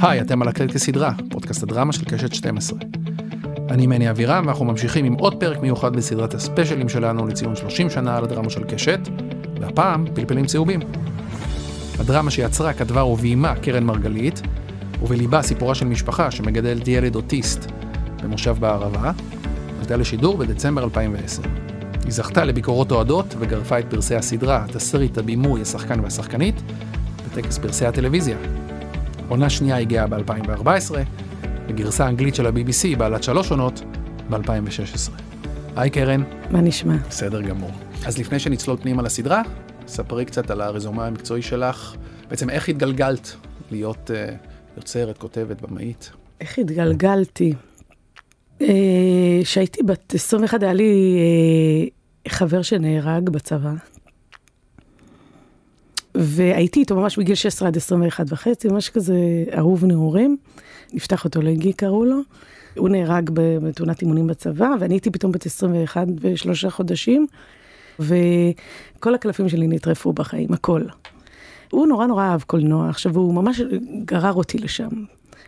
היי, אתם על הקלט כסדרה, פודקאסט הדרמה של קשת 12. אני מני אבירם, ואנחנו ממשיכים עם עוד פרק מיוחד בסדרת הספיישלים שלנו לציון 30 שנה על הדרמה של קשת, והפעם פלפלים צהובים. הדרמה שיצרה, כתבה וביימה קרן מרגלית, ובליבה סיפורה של משפחה שמגדלת ילד אוטיסט במושב בערבה, עלתה לשידור בדצמבר 2010. היא זכתה לביקורות אוהדות וגרפה את פרסי הסדרה, התסריט, הבימוי, השחקן והשחקנית, בטקס פרסי הטלוויזיה. עונה שנייה הגיעה ב-2014, וגרסה אנגלית של ה-BBC בעלת שלוש עונות ב-2016. היי קרן. מה נשמע? בסדר גמור. אז לפני שנצלול פנימה לסדרה, ספרי קצת על הרזומה המקצועי שלך, בעצם איך התגלגלת להיות uh, יוצרת, כותבת, במאית. איך התגלגלתי? כשהייתי uh, בת 21 היה לי uh, חבר שנהרג בצבא. והייתי איתו ממש בגיל 16 עד 21 וחצי, ממש כזה אהוב נעורים. נפתח אותו לגי קראו לו. הוא נהרג בתאונת אימונים בצבא, ואני הייתי פתאום בת 21 ושלושה חודשים, וכל הקלפים שלי נטרפו בחיים, הכל. הוא נורא נורא אהב קולנוע, עכשיו הוא ממש גרר אותי לשם.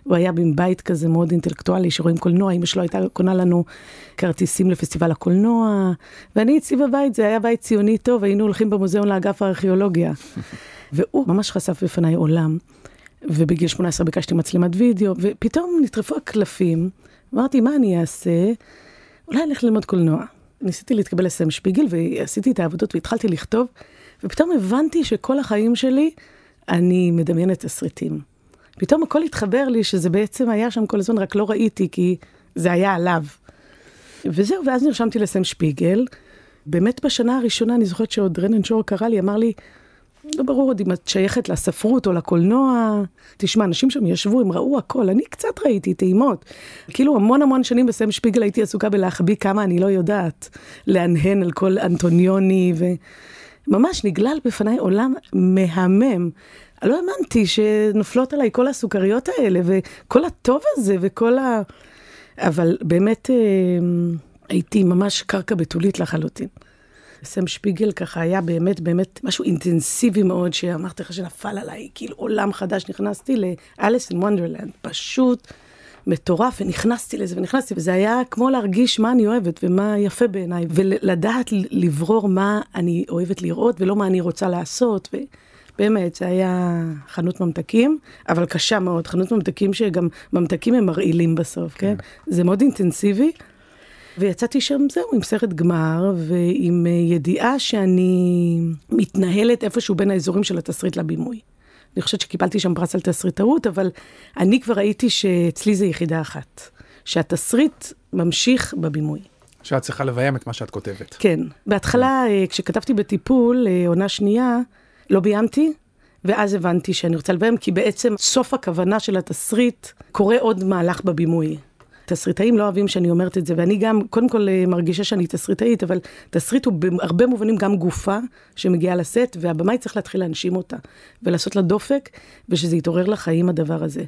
הוא היה עם בית כזה מאוד אינטלקטואלי, שרואים קולנוע, אמא שלו הייתה קונה לנו כרטיסים לפסטיבל הקולנוע, ואני אצלי בבית, זה היה בית ציוני טוב, היינו הולכים במוזיאון לאגף הארכיאולוגיה. והוא ממש חשף בפניי עולם, ובגיל 18 ביקשתי מצלמת וידאו, ופתאום נטרפו הקלפים, אמרתי, מה אני אעשה? אולי אלך ללמוד קולנוע. ניסיתי להתקבל לסם שפיגל, ועשיתי את העבודות והתחלתי לכתוב, ופתאום הבנתי שכל החיים שלי, אני מדמיינת תסריטים. פתאום הכל התחבר לי שזה בעצם היה שם כל הזמן, רק לא ראיתי, כי זה היה עליו. וזהו, ואז נרשמתי לסם שפיגל. באמת בשנה הראשונה, אני זוכרת שעוד רנן שור קרא לי, אמר לי, לא ברור עוד אם את שייכת לספרות או לקולנוע. תשמע, אנשים שם ישבו, הם ראו הכל, אני קצת ראיתי טעימות. כאילו המון המון שנים בסם שפיגל הייתי עסוקה בלהחביא כמה אני לא יודעת, להנהן על כל אנטוניוני, וממש נגלל בפניי עולם מהמם. לא האמנתי שנופלות עליי כל הסוכריות האלה, וכל הטוב הזה, וכל ה... אבל באמת אה, הייתי ממש קרקע בתולית לחלוטין. סם שפיגל ככה היה באמת באמת משהו אינטנסיבי מאוד, שאמרתי לך שנפל עליי, כאילו עולם חדש, נכנסתי לאליס אין וונדרלנד, פשוט מטורף, ונכנסתי לזה ונכנסתי, וזה היה כמו להרגיש מה אני אוהבת ומה יפה בעיניי, ולדעת לברור מה אני אוהבת לראות ולא מה אני רוצה לעשות. ו... באמת, זה היה חנות ממתקים, אבל קשה מאוד, חנות ממתקים שגם ממתקים הם מרעילים בסוף, כן? כן? זה מאוד אינטנסיבי. ויצאתי שם, זהו, עם סרט גמר, ועם אה, ידיעה שאני מתנהלת איפשהו בין האזורים של התסריט לבימוי. אני חושבת שקיבלתי שם פרס על תסריטאות, אבל אני כבר ראיתי שאצלי זה יחידה אחת, שהתסריט ממשיך בבימוי. שאת צריכה לביים את מה שאת כותבת. כן. בהתחלה, כן. כשכתבתי בטיפול, אה, עונה שנייה, לא ביימתי, ואז הבנתי שאני רוצה לביים, כי בעצם סוף הכוונה של התסריט קורה עוד מהלך בבימוי. תסריטאים לא אוהבים שאני אומרת את זה, ואני גם, קודם כל אה, מרגישה שאני תסריטאית, אבל תסריט הוא בהרבה מובנים גם גופה שמגיעה לסט, והבמאי צריך להתחיל להנשים אותה, ולעשות לה דופק, ושזה יתעורר לחיים הדבר הזה.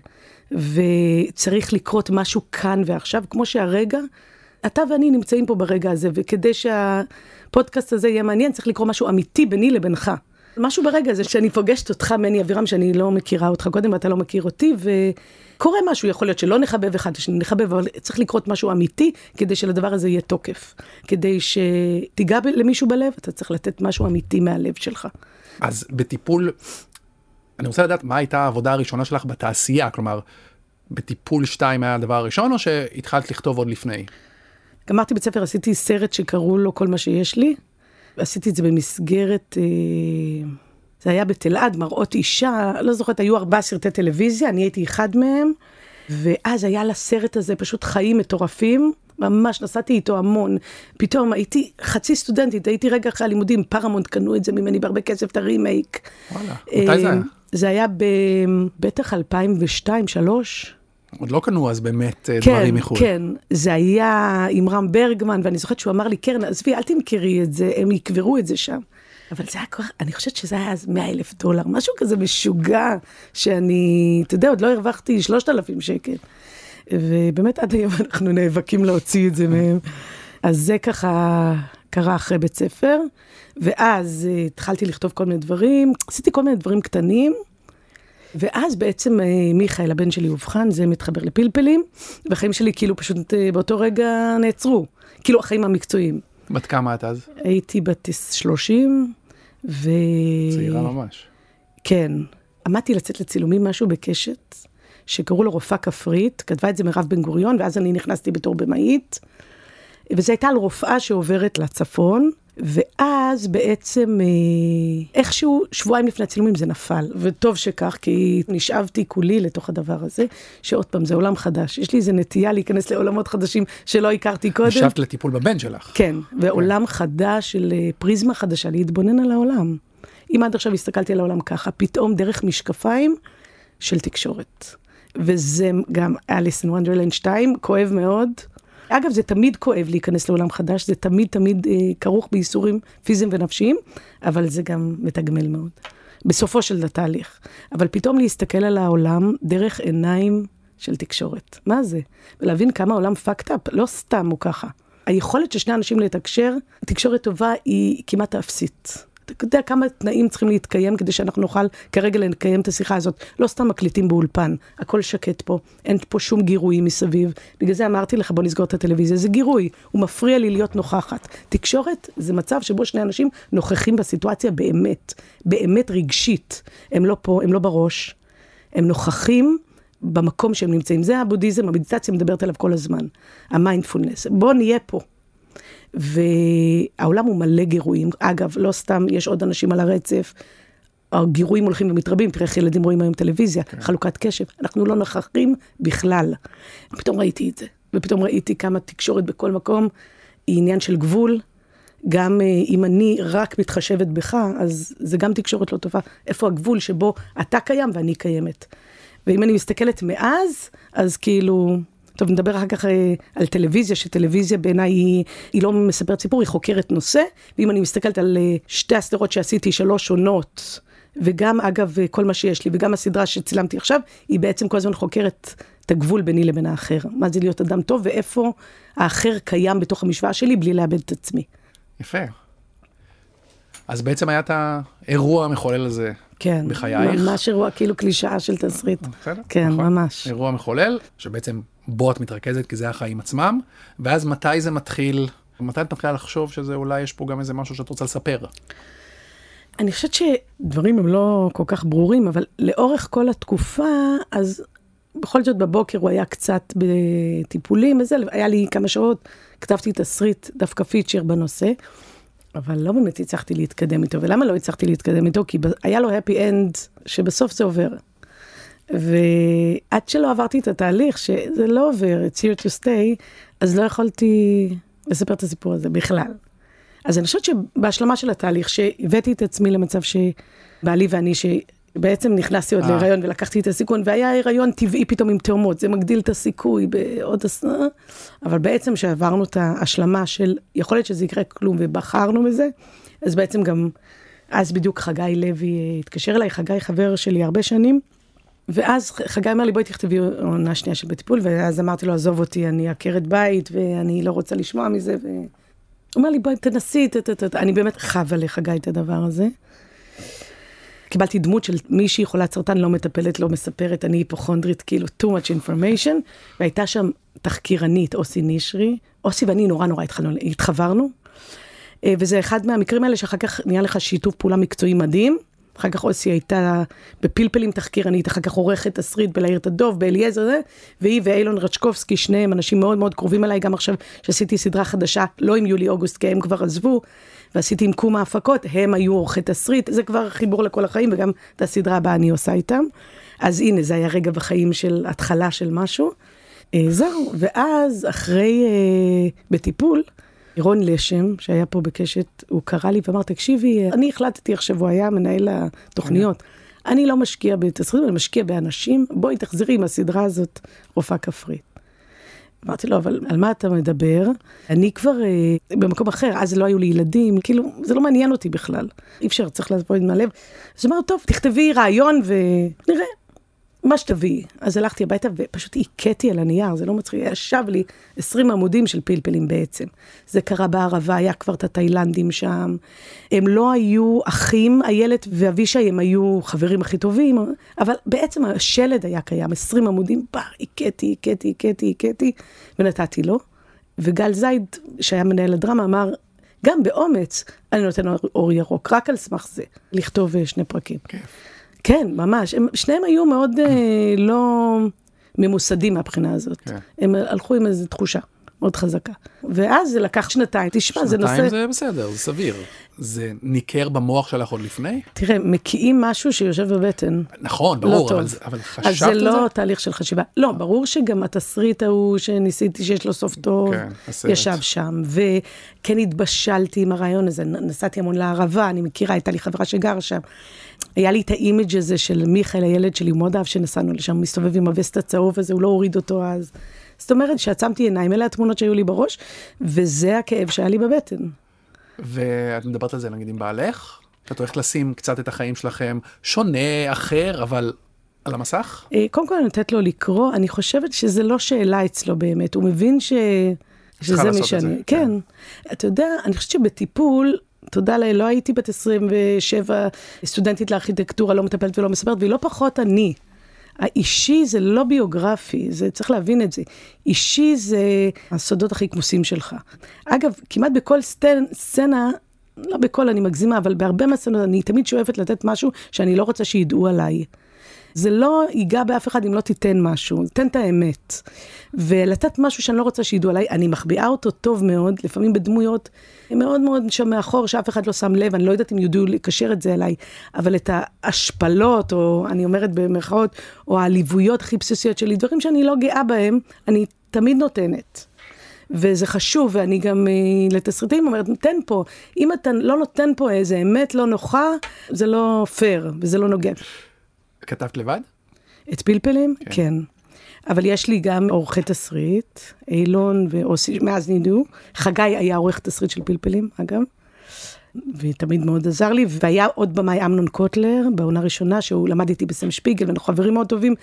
וצריך לקרות משהו כאן ועכשיו, כמו שהרגע, אתה ואני נמצאים פה ברגע הזה, וכדי שהפודקאסט הזה יהיה מעניין, צריך לקרות משהו אמיתי ביני לבינך. משהו ברגע הזה שאני פוגשת אותך, מני אבירם, שאני לא מכירה אותך קודם ואתה לא מכיר אותי, וקורה משהו, יכול להיות שלא נחבב אחד את השני, נחבב, אבל צריך לקרות משהו אמיתי כדי שלדבר הזה יהיה תוקף. כדי שתיגע למישהו בלב, אתה צריך לתת משהו אמיתי מהלב שלך. אז בטיפול, אני רוצה לדעת מה הייתה העבודה הראשונה שלך בתעשייה, כלומר, בטיפול 2 היה הדבר הראשון, או שהתחלת לכתוב עוד לפני? גמרתי בית ספר, עשיתי סרט שקראו לו כל מה שיש לי. עשיתי את זה במסגרת, אה, זה היה בתלעד, מראות אישה, לא זוכרת, היו ארבעה סרטי טלוויזיה, אני הייתי אחד מהם, ואז היה לסרט הזה פשוט חיים מטורפים. ממש נסעתי איתו המון. פתאום הייתי חצי סטודנטית, הייתי רגע אחרי הלימודים, פרמונט קנו את זה ממני בהרבה כסף, את הרימייק. וואלה, מתי זה היה? זה היה בטח 2002, 2003. עוד לא קנו אז באמת כן, דברים מחו"ל. כן, כן, זה היה עם רם ברגמן, ואני זוכרת שהוא אמר לי, קרן, עזבי, אל תמכרי את זה, הם יקברו את זה שם. אבל זה היה כך, אני חושבת שזה היה אז 100 אלף דולר, משהו כזה משוגע, שאני, אתה יודע, עוד לא הרווחתי 3,000 שקל. ובאמת עד היום אנחנו נאבקים להוציא את זה מהם. אז זה ככה קרה אחרי בית ספר, ואז התחלתי לכתוב כל מיני דברים, עשיתי כל מיני דברים קטנים. ואז בעצם אה, מיכאל, הבן שלי, אובחן, זה מתחבר לפלפלים, והחיים שלי כאילו פשוט אה, באותו רגע נעצרו. כאילו החיים המקצועיים. בת כמה את אז? הייתי בת 30, ו... צעירה ממש. כן. עמדתי לצאת לצילומים משהו בקשת, שקראו לו רופאה כפרית, כתבה את זה מירב בן גוריון, ואז אני נכנסתי בתור במאית. וזו הייתה על רופאה שעוברת לצפון, ואז בעצם אה, איכשהו שבועיים לפני הצילומים זה נפל, וטוב שכך, כי נשאבתי כולי לתוך הדבר הזה, שעוד פעם, זה עולם חדש. יש לי איזה נטייה להיכנס לעולמות חדשים שלא הכרתי קודם. נשאבת לטיפול בבן שלך. כן, ועולם חדש של אה, פריזמה חדשה, להתבונן על העולם. אם עד עכשיו הסתכלתי על העולם ככה, פתאום דרך משקפיים של תקשורת. וזה גם אליס אין וונדרלנד 2, כואב מאוד. אגב, זה תמיד כואב להיכנס לעולם חדש, זה תמיד תמיד אה, כרוך בייסורים פיזיים ונפשיים, אבל זה גם מתגמל מאוד. בסופו של התהליך. אבל פתאום להסתכל על העולם דרך עיניים של תקשורת. מה זה? ולהבין כמה העולם fucked up, לא סתם הוא ככה. היכולת של שני אנשים לתקשר, תקשורת טובה היא כמעט אפסית. אתה יודע כמה תנאים צריכים להתקיים כדי שאנחנו נוכל כרגע לקיים את השיחה הזאת. לא סתם מקליטים באולפן, הכל שקט פה, אין פה שום גירוי מסביב. בגלל זה אמרתי לך, בוא נסגור את הטלוויזיה, זה גירוי, הוא מפריע לי להיות נוכחת. תקשורת זה מצב שבו שני אנשים נוכחים בסיטואציה באמת, באמת רגשית. הם לא פה, הם לא בראש, הם נוכחים. במקום שהם נמצאים. זה הבודהיזם, המדיטציה מדברת עליו כל הזמן, המיינדפולנס. בוא נהיה פה. והעולם הוא מלא גירויים. אגב, לא סתם, יש עוד אנשים על הרצף. הגירויים הולכים ומתרבים, תראה איך ילדים רואים היום טלוויזיה, כן. חלוקת קשב, אנחנו לא נוכחים בכלל. פתאום ראיתי את זה, ופתאום ראיתי כמה תקשורת בכל מקום היא עניין של גבול. גם uh, אם אני רק מתחשבת בך, אז זה גם תקשורת לא טובה. איפה הגבול שבו אתה קיים ואני קיימת. ואם אני מסתכלת מאז, אז כאילו, טוב, נדבר אחר כך אה, על טלוויזיה, שטלוויזיה בעיניי היא, היא לא מספרת סיפור, היא חוקרת נושא, ואם אני מסתכלת על אה, שתי הסדרות שעשיתי, שלוש עונות, וגם אגב אה, כל מה שיש לי, וגם הסדרה שצילמתי עכשיו, היא בעצם כל הזמן חוקרת את הגבול ביני לבין האחר. מה זה להיות אדם טוב, ואיפה האחר קיים בתוך המשוואה שלי בלי לאבד את עצמי. יפה. אז בעצם היה את האירוע המחולל הזה כן, בחייך. ממש אירוע, כאילו קלישאה של תסריט. בסדר? כן, נכון. ממש. אירוע מחולל, שבעצם בו את מתרכזת, כי זה החיים עצמם, ואז מתי זה מתחיל, מתי את מתחילה לחשוב שזה אולי יש פה גם איזה משהו שאת רוצה לספר? אני חושבת שדברים הם לא כל כך ברורים, אבל לאורך כל התקופה, אז בכל זאת בבוקר הוא היה קצת בטיפולים וזה, היה לי כמה שעות, כתבתי תסריט, דווקא פיצ'ר בנושא. אבל לא באמת הצלחתי להתקדם איתו. ולמה לא הצלחתי להתקדם איתו? כי היה לו happy end שבסוף זה עובר. ועד שלא עברתי את התהליך, שזה לא עובר, it's here to stay, אז לא יכולתי לספר את הסיפור הזה בכלל. אז אני חושבת שבהשלמה של התהליך, שהבאתי את עצמי למצב שבעלי ואני, בעצם נכנסתי עוד אה. להיריון ולקחתי את הסיכון, והיה הריון טבעי פתאום עם תאומות, זה מגדיל את הסיכוי בעוד עשרה, אבל בעצם שעברנו את ההשלמה של יכול להיות שזה יקרה כלום ובחרנו בזה, אז בעצם גם, אז בדיוק חגי לוי אה, התקשר אליי, חגי חבר שלי הרבה שנים, ואז חגי אומר לי, בואי תכתבי עונה שנייה של בטיפול, ואז אמרתי לו, עזוב אותי, אני עקרת בית, ואני לא רוצה לשמוע מזה, ו... הוא אומר לי, בואי תנסי, אני באמת חווה לחגי את הדבר הזה. קיבלתי דמות של מישהי חולת סרטן, לא מטפלת, לא מספרת, אני היפוכונדרית, כאילו too much information, והייתה שם תחקירנית, אוסי נשרי, אוסי ואני נורא נורא התחלנו, התחברנו, אה, וזה אחד מהמקרים האלה שאחר כך נהיה לך שיתוף פעולה מקצועי מדהים. אחר כך אוסי הייתה בפלפלים תחקירנית, אחר כך עורכת תסריט בלהעיר את הדוב, באליעזר זה, והיא ואילון רצ'קובסקי, שניהם אנשים מאוד מאוד קרובים אליי, גם עכשיו שעשיתי סדרה חדשה, לא עם יולי אוגוסט, כי הם כבר עזבו, ועשיתי עם קום ההפקות, הם היו עורכי תסריט, זה כבר חיבור לכל החיים, וגם את הסדרה הבאה אני עושה איתם. אז הנה, זה היה רגע בחיים של התחלה של משהו. אה, זהו, ואז אחרי, אה, בטיפול, רון לשם, שהיה פה בקשת, הוא קרא לי ואמר, תקשיבי, אני החלטתי עכשיו, הוא היה מנהל התוכניות. אני לא משקיע בתסריטים, אני משקיע באנשים, בואי תחזרי עם הסדרה הזאת, רופאה כפרית. אמרתי לו, אבל על מה אתה מדבר? אני כבר אה, במקום אחר, אז לא היו לי ילדים, כאילו, זה לא מעניין אותי בכלל. אי אפשר, צריך לבוא עם הלב. אז הוא אמר, טוב, תכתבי רעיון ונראה. מה שתביאי. אז הלכתי הביתה ופשוט הכיתי על הנייר, זה לא מצחיק, ישב לי 20 עמודים של פלפלים בעצם. זה קרה בערבה, היה כבר את התאילנדים שם. הם לא היו אחים, איילת ואבישי, הם היו חברים הכי טובים, אבל בעצם השלד היה קיים, 20 עמודים, פר, הכיתי, הכיתי, הכיתי, הכיתי, ונתתי לו. וגל זייד, שהיה מנהל הדרמה, אמר, גם באומץ, אני נותן אור ירוק, רק על סמך זה, לכתוב אה, שני פרקים. כן. כן, ממש. הם, שניהם היו מאוד אה, לא ממוסדים מהבחינה הזאת. כן. הם הלכו עם איזו תחושה מאוד חזקה. ואז זה לקח שנתיים. תשמע, זה נושא... שנתיים זה בסדר, זה סביר. זה ניכר במוח שלך עוד לפני? תראה, מקיאים משהו שיושב בבטן. נכון, לא ברור, טוב. אבל, אבל חשבת אז זה על לא זה? תהליך של חשיבה. לא, ברור שגם התסריט ההוא שניסיתי שיש לו סוף טוב, כן, הסרט. ישב שם. וכן התבשלתי עם הרעיון הזה, נסעתי המון לערבה, אני מכירה, הייתה לי חברה שגרה שם. היה לי את ה image הזה של מיכאל, הילד שלי, מאוד אהב שנסענו לשם, מסתובב עם הווסט הצהוב הזה, הוא לא הוריד אותו אז. זאת אומרת שעצמתי עיניים, אלה התמונות שהיו לי בראש, וזה הכאב שהיה לי בבטן. ואת מדברת על זה נגיד עם בעלך? שאת הולכת לשים קצת את החיים שלכם שונה, אחר, אבל על המסך? אה, קודם כל אני נותנת לו לקרוא, אני חושבת שזה לא שאלה אצלו באמת, הוא מבין ש... שזה מי את שאני... זה, כן. אתה יודע, אני חושבת שבטיפול, תודה לאל, לא הייתי בת 27, סטודנטית לארכיטקטורה, לא מטפלת ולא מספרת, והיא לא פחות אני. האישי זה לא ביוגרפי, זה, צריך להבין את זה. אישי זה הסודות הכי כמוסים שלך. אגב, כמעט בכל סצנ, סצנה, לא בכל, אני מגזימה, אבל בהרבה מהסצנות אני תמיד שואפת לתת משהו שאני לא רוצה שידעו עליי. זה לא ייגע באף אחד אם לא תיתן משהו, תן את האמת. ולתת משהו שאני לא רוצה שידעו עליי, אני מחביאה אותו טוב מאוד, לפעמים בדמויות מאוד מאוד שם מאחור, שאף אחד לא שם לב, אני לא יודעת אם יודעו לקשר את זה אליי, אבל את ההשפלות, או אני אומרת במרכאות, או העליבויות הכי בסיסיות שלי, דברים שאני לא גאה בהם, אני תמיד נותנת. וזה חשוב, ואני גם אה, לתסריטים אומרת, תן פה, אם אתה לא נותן פה איזה אמת לא נוחה, זה לא פייר, וזה לא נוגע. כתבת לבד? את פלפלים? כן. כן. אבל יש לי גם עורכי תסריט, אילון ואוסי, מאז נידו. חגי היה עורך תסריט של פלפלים, אגב. ותמיד מאוד עזר לי, והיה עוד במאי אמנון קוטלר, בעונה ראשונה, שהוא למד איתי בסם שפיגל, ואנחנו חברים מאוד טובים,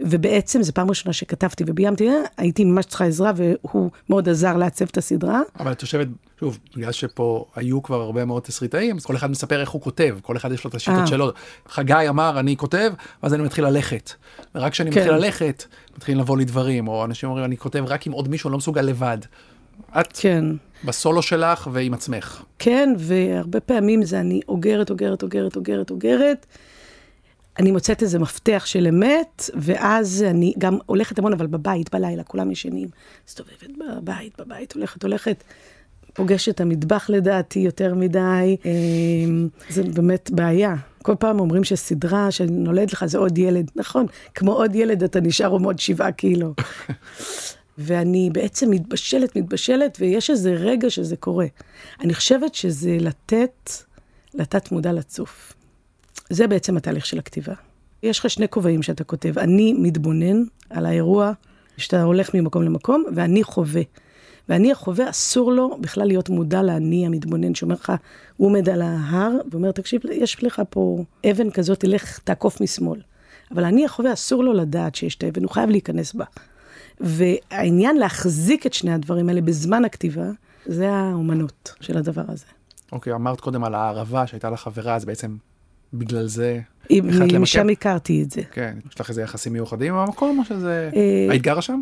ובעצם זו פעם ראשונה שכתבתי וביימתי, הייתי ממש צריכה עזרה, והוא מאוד עזר לעצב את הסדרה. אבל את יושבת, שוב, בגלל שפה היו כבר הרבה מאוד תסריטאים, אז כל אחד מספר איך הוא כותב, כל אחד יש לו את השיטות אה. שלו. חגי אמר, אני כותב, ואז אני מתחיל ללכת. ורק כשאני כן. מתחיל ללכת, מתחילים לבוא לי דברים, או אנשים אומרים, אני כותב רק עם עוד מישהו, לא מסוגל לבד. את כן. בסולו שלך ועם עצמך. כן, והרבה פעמים זה אני אוגרת, אוגרת, אוגרת, אוגרת, אוגרת. אני מוצאת איזה מפתח של אמת, ואז אני גם הולכת המון, אבל בבית, בלילה, כולם ישנים. מסתובבת בבית, בבית, הולכת, הולכת. פוגשת את המטבח לדעתי יותר מדי, אמ, זה באמת בעיה. כל פעם אומרים שסדרה שנולד לך זה עוד ילד, נכון, כמו עוד ילד אתה נשאר עם עוד שבעה קילו. ואני בעצם מתבשלת, מתבשלת, ויש איזה רגע שזה קורה. אני חושבת שזה לתת, לתת מודע לצוף. זה בעצם התהליך של הכתיבה. יש לך שני כובעים שאתה כותב. אני מתבונן על האירוע שאתה הולך ממקום למקום, ואני חווה. ואני החווה, אסור לו בכלל להיות מודע לאני המתבונן, שאומר לך, הוא עומד על ההר, ואומר, תקשיב, יש לך פה אבן כזאת, תלך, תעקוף משמאל. אבל אני החווה, אסור לו לדעת שיש את האבן, הוא חייב להיכנס בה. והעניין להחזיק את שני הדברים האלה בזמן הכתיבה, זה האומנות של הדבר הזה. אוקיי, אמרת קודם על הערבה שהייתה לך חברה, אז בעצם בגלל זה החלטת למקם? משם הכרתי את זה. כן, יש לך איזה יחסים מיוחדים עם המקום, או שזה... אה, היית גרה שם?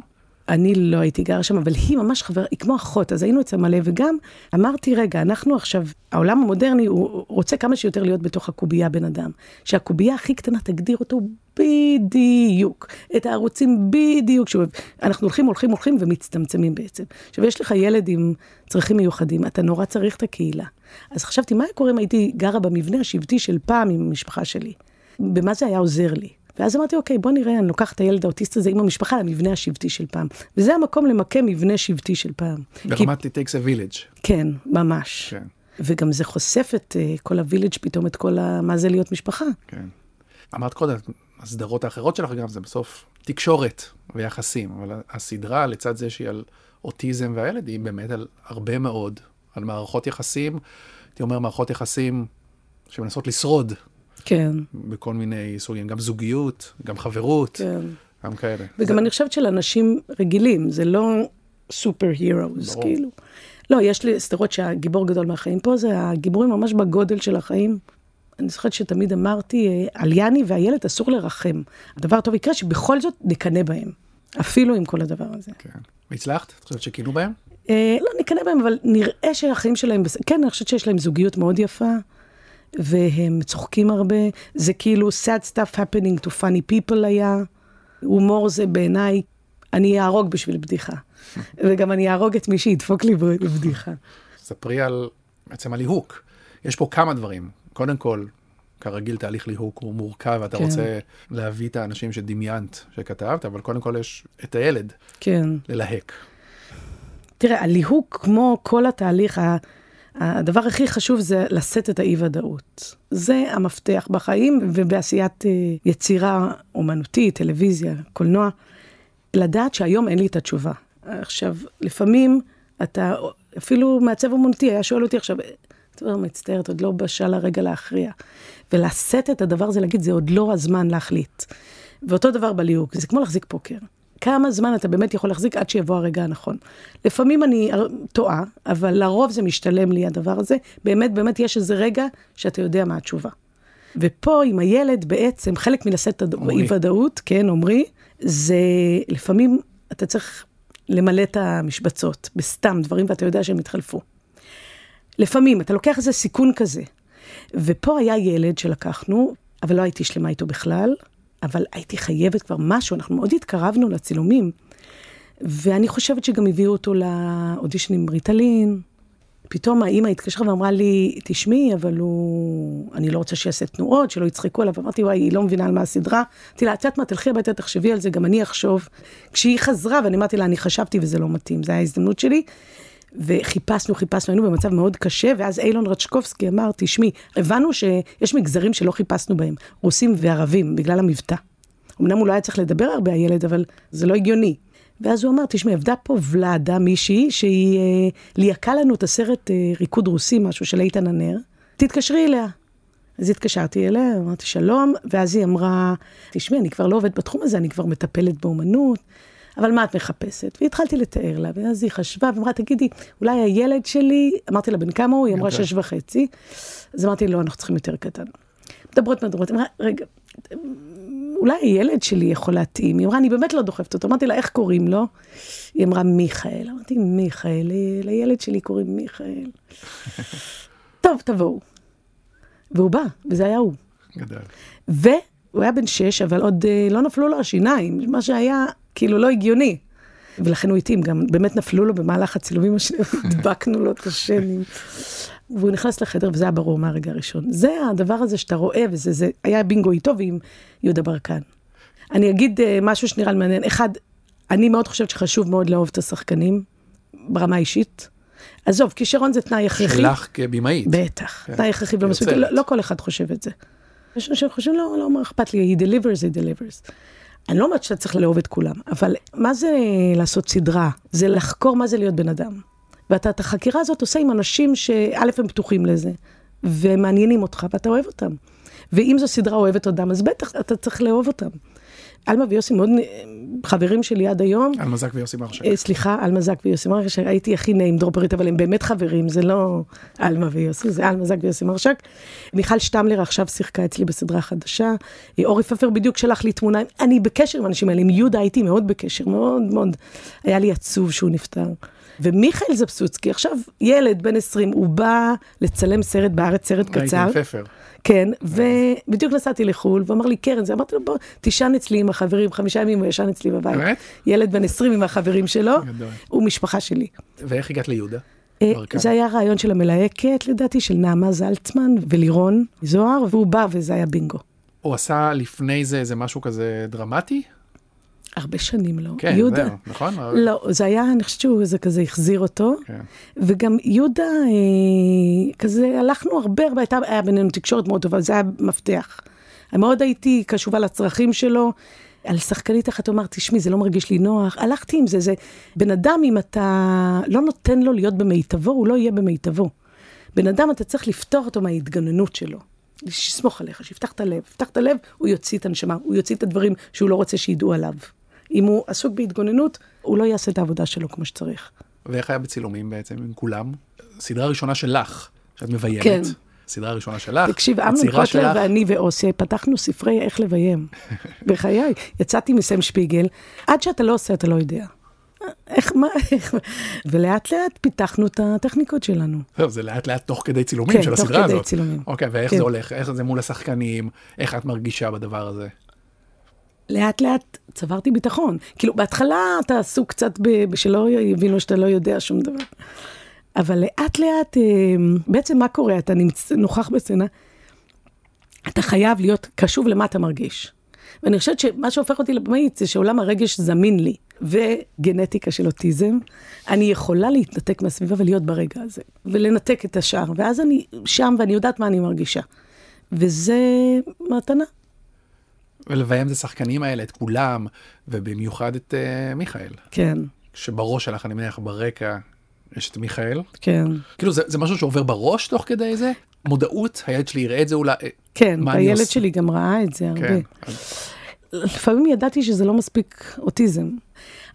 אני לא הייתי גרה שם, אבל היא ממש חברה, היא כמו אחות, אז היינו אצל מלא, וגם אמרתי, רגע, אנחנו עכשיו, העולם המודרני, הוא רוצה כמה שיותר להיות בתוך הקובייה בן אדם. שהקובייה הכי קטנה תגדיר אותו בדיוק, את הערוצים בדיוק, שהוא, אנחנו הולכים, הולכים, הולכים ומצטמצמים בעצם. עכשיו, יש לך ילד עם צרכים מיוחדים, אתה נורא צריך את הקהילה. אז חשבתי, מה היה קורה אם הייתי גרה במבנה השבטי של פעם עם המשפחה שלי? במה זה היה עוזר לי? ואז אמרתי, אוקיי, בוא נראה, אני לוקחת את הילד האוטיסט הזה עם המשפחה למבנה השבטי של פעם. וזה המקום למקם מבנה שבטי של פעם. כי, ברמת It takes a village. כן, ממש. כן, וגם זה חושף את uh, כל הווילג' פתאום, את כל ה... מה זה להיות משפחה. כן. אמרת קודם, הסדרות האחרות שלך גם זה בסוף תקשורת ויחסים, אבל הסדרה לצד זה שהיא על אוטיזם והילד, היא באמת על הרבה מאוד, על מערכות יחסים, הייתי אומר מערכות יחסים שמנסות לשרוד. כן, בכל מיני סוגים, גם זוגיות, גם חברות, כן. גם כאלה. וגם זה- אני חושבת של אנשים רגילים, זה לא סופר הירוס. כאילו. לא, יש לי סדרות שהגיבור גדול מהחיים פה, זה הגיבורים ממש בגודל של החיים. אני זוכרת שתמיד אמרתי, אה, על יאני והילד אסור לרחם. הדבר הטוב יקרה שבכל זאת נקנא בהם, אפילו עם כל הדבר הזה. כן. והצלחת? את חושבת שכינו בהם? אה, לא נקנא בהם, אבל נראה שהחיים שלהם. כן, אני חושבת שיש להם זוגיות מאוד יפה, והם צוחקים הרבה. זה כאילו sad stuff happening to funny people היה. הומור זה בעיניי, אני אהרוג בשביל בדיחה. וגם אני אהרוג את מי שידפוק לי בבדיחה. ספרי על, בעצם על ליהוק. יש פה כמה דברים. קודם כל, כרגיל תהליך ליהוק הוא מורכב, ואתה כן. רוצה להביא את האנשים שדמיינת, שכתבת, אבל קודם כל יש את הילד כן. ללהק. תראה, הליהוק, כמו כל התהליך, ה- הדבר הכי חשוב זה לשאת את האי-ודאות. זה המפתח בחיים ובעשיית אה, יצירה אומנותית, טלוויזיה, קולנוע. לדעת שהיום אין לי את התשובה. עכשיו, לפעמים אתה, אפילו מעצב אומנותי היה שואל אותי עכשיו, אומר, מצטערת, עוד לא בשל הרגע להכריע. ולשאת את הדבר הזה, להגיד, זה עוד לא הזמן להחליט. ואותו דבר בליהוק, זה כמו להחזיק פוקר. כמה זמן אתה באמת יכול להחזיק עד שיבוא הרגע הנכון. לפעמים אני טועה, אבל לרוב זה משתלם לי הדבר הזה. באמת, באמת יש איזה רגע שאתה יודע מה התשובה. ופה עם הילד בעצם, חלק מלשאת את עמרי. האי-ודאות, כן, עמרי, זה לפעמים אתה צריך למלא את המשבצות בסתם דברים ואתה יודע שהם יתחלפו. לפעמים אתה לוקח איזה סיכון כזה. ופה היה ילד שלקחנו, אבל לא הייתי שלמה איתו בכלל, אבל הייתי חייבת כבר משהו, אנחנו מאוד התקרבנו לצילומים. ואני חושבת שגם הביאו אותו לאודישן עם ריטלין. פתאום האימא התקשרה ואמרה לי, תשמעי, אבל הוא... אני לא רוצה שיעשה תנועות, שלא יצחקו עליו. אמרתי, וואי, היא לא מבינה על מה הסדרה. אמרתי לה, את יודעת מה, תלכי הביתה, תחשבי על זה, גם אני אחשוב. כשהיא חזרה, ואני אמרתי לה, אני חשבתי וזה לא מתאים, זו הייתה ההזדמנות שלי. וחיפשנו, חיפשנו, היינו במצב מאוד קשה, ואז אילון רצ'קובסקי אמר, תשמעי, הבנו שיש מגזרים שלא חיפשנו בהם, רוסים וערבים, בגלל המבטא. אמנם הוא לא היה צריך לדבר הרבה, הילד, אבל זה לא הגיוני. ואז הוא אמר, תשמעי, עבדה פה ולאדה, מישהי, שהיא אה, ליהקה לנו את הסרט אה, ריקוד רוסי, משהו של איתן הנר, תתקשרי אליה. אז התקשרתי אליה, אמרתי שלום, ואז היא אמרה, תשמעי, אני כבר לא עובדת בתחום הזה, אני כבר מטפלת באומנות, אבל מה את מחפשת? והתחלתי לתאר לה, ואז היא חשבה ואמרה, תגידי, אולי הילד שלי, אמרתי לה, בן כמה הוא? היא אמרה יותר. שש וחצי. אז אמרתי, לא, אנחנו צריכים יותר קטן. מדברות, מדברות, אמרה, רגע, אולי הילד שלי יכול להתאים. היא אמרה, אני באמת לא דוחפת אותו. אמרתי לה, איך קוראים לו? היא אמרה, מיכאל. אמרתי, מיכאל, לילד שלי קוראים מיכאל. טוב, תבואו. והוא בא, וזה היה הוא. גדל. והוא היה בן שש, אבל עוד אה, לא נפלו לו השיניים, מה שהיה כאילו לא הגיוני. ולכן הוא התאים, גם באמת נפלו לו במהלך הצילומים השניים, הדבקנו לו את השנים. והוא נכנס לחדר, וזה היה ברור מהרגע הראשון. זה הדבר הזה שאתה רואה, וזה זה, היה בינגו איתו ועם יהודה ברקן. אני אגיד אה, משהו שנראה לי מעניין. אחד, אני מאוד חושבת שחשוב מאוד לאהוב את השחקנים, ברמה האישית. עזוב, כישרון זה תנאי הכרחי. שלך כבימאית. בטח, כן. תנאי הכרחי ולא מספיק. לא, לא כל אחד חושב את זה. יש אנשים שחושבים, לא, לא, מה אכפת לי, he delivers, he delivers. אני לא אומרת שאתה צריך לאהוב את כולם, אבל מה זה לעשות סדרה? זה לחקור מה זה להיות בן אדם. ואתה את החקירה הזאת עושה עם אנשים שא' הם פתוחים לזה, ומעניינים אותך, ואתה אוהב אותם. ואם זו סדרה אוהבת אותם, אז בטח אתה צריך לאהוב אותם. עלמה ויוסי מאוד חברים שלי עד היום. על מזק ויוסי מרשק. אה, סליחה, עלמה זק ויוסי מרשק, שהייתי הכי נעים דרופרית, אבל הם באמת חברים, זה לא עלמה ויוסי, זה עלמה זק ויוסי מרשק. מיכל שטמלר עכשיו שיחקה אצלי בסדרה חדשה, אה, אורי פפר בדיוק שלח לי תמונה, אני בקשר עם האנשים האלה, עם יהודה הייתי מאוד בקשר, מאוד מאוד, היה לי עצוב שהוא נפטר. ומיכאל זפסוצקי, עכשיו ילד בן 20, הוא בא לצלם סרט בארץ, סרט ראיתי קצר. עם פפר. כן, ובדיוק נסעתי לחו"ל, והוא אמר לי, קרן, זה אמרתי לו, בוא, תישן אצלי עם החברים, חמישה ימים הוא ישן אצלי בבית. באמת? ילד בן 20 עם החברים שלו. הוא משפחה שלי. ואיך הגעת ליהודה? אה. זה היה רעיון של המלהקת, לדעתי, של נעמה זלצמן ולירון זוהר, והוא בא וזה היה בינגו. הוא עשה לפני זה איזה משהו כזה דרמטי? הרבה שנים לא. כן, יהודה, זהו, נכון? לא, זה היה, אני חושבת שהוא זה כזה החזיר אותו. כן. וגם יהודה, אה, כזה, הלכנו הרבה, הרבה, הייתה, היה בינינו תקשורת מאוד טובה, זה היה מפתח. מאוד הייתי קשובה לצרכים שלו. על שחקנית אחת הוא אמר, תשמעי, זה לא מרגיש לי נוח. הלכתי עם זה, זה בן אדם, אם אתה לא נותן לו להיות במיטבו, הוא לא יהיה במיטבו. בן אדם, אתה צריך לפתוח אותו מההתגוננות שלו. שיסמוך עליך, שיפתח את הלב. יפתח את הלב, הוא יוציא את הנשמה, הוא יוציא את הדברים שהוא לא רוצה שידעו עליו. אם הוא עסוק בהתגוננות, הוא לא יעשה את העבודה שלו כמו שצריך. ואיך היה בצילומים בעצם עם כולם? סדרה ראשונה שלך, שאת מביימת. כן. סדרה ראשונה שלך, תקשיב, אמנון קוטלר שלך. ואני ואוסי פתחנו ספרי איך לביים. בחיי. יצאתי מסם שפיגל, עד שאתה לא עושה, אתה לא יודע. איך, מה, איך, ולאט לאט פיתחנו את הטכניקות שלנו. זהו, זה לאט לאט תוך כדי צילומים כן, של תוך הסדרה כדי הזאת. צילומים. אוקיי, ואיך כן. זה הולך? איך זה מול השחקנים? איך את מרגישה בדבר הזה? לאט לאט צברתי ביטחון. כאילו, בהתחלה אתה עסוק קצת ב- שלא יבינו שאתה לא יודע שום דבר. אבל לאט לאט, אה, בעצם מה קורה? אתה. נוכח בסצנה, אתה חייב להיות קשוב למה אתה מרגיש. ואני חושבת שמה שהופך אותי לבמאית זה שעולם הרגש זמין לי, וגנטיקה של אוטיזם, אני יכולה להתנתק מהסביבה ולהיות ברגע הזה, ולנתק את השאר, ואז אני שם ואני יודעת מה אני מרגישה. וזה מתנה. ולביים את השחקנים האלה, את כולם, ובמיוחד את uh, מיכאל. כן, שבראש שלך, אני מניח, ברקע, יש את מיכאל. כן. כאילו, זה, זה משהו שעובר בראש תוך כדי זה? מודעות, הילד שלי יראה את זה אולי. כן, הילד עושה? שלי גם ראה את זה הרבה. כן. לפעמים ידעתי שזה לא מספיק אוטיזם.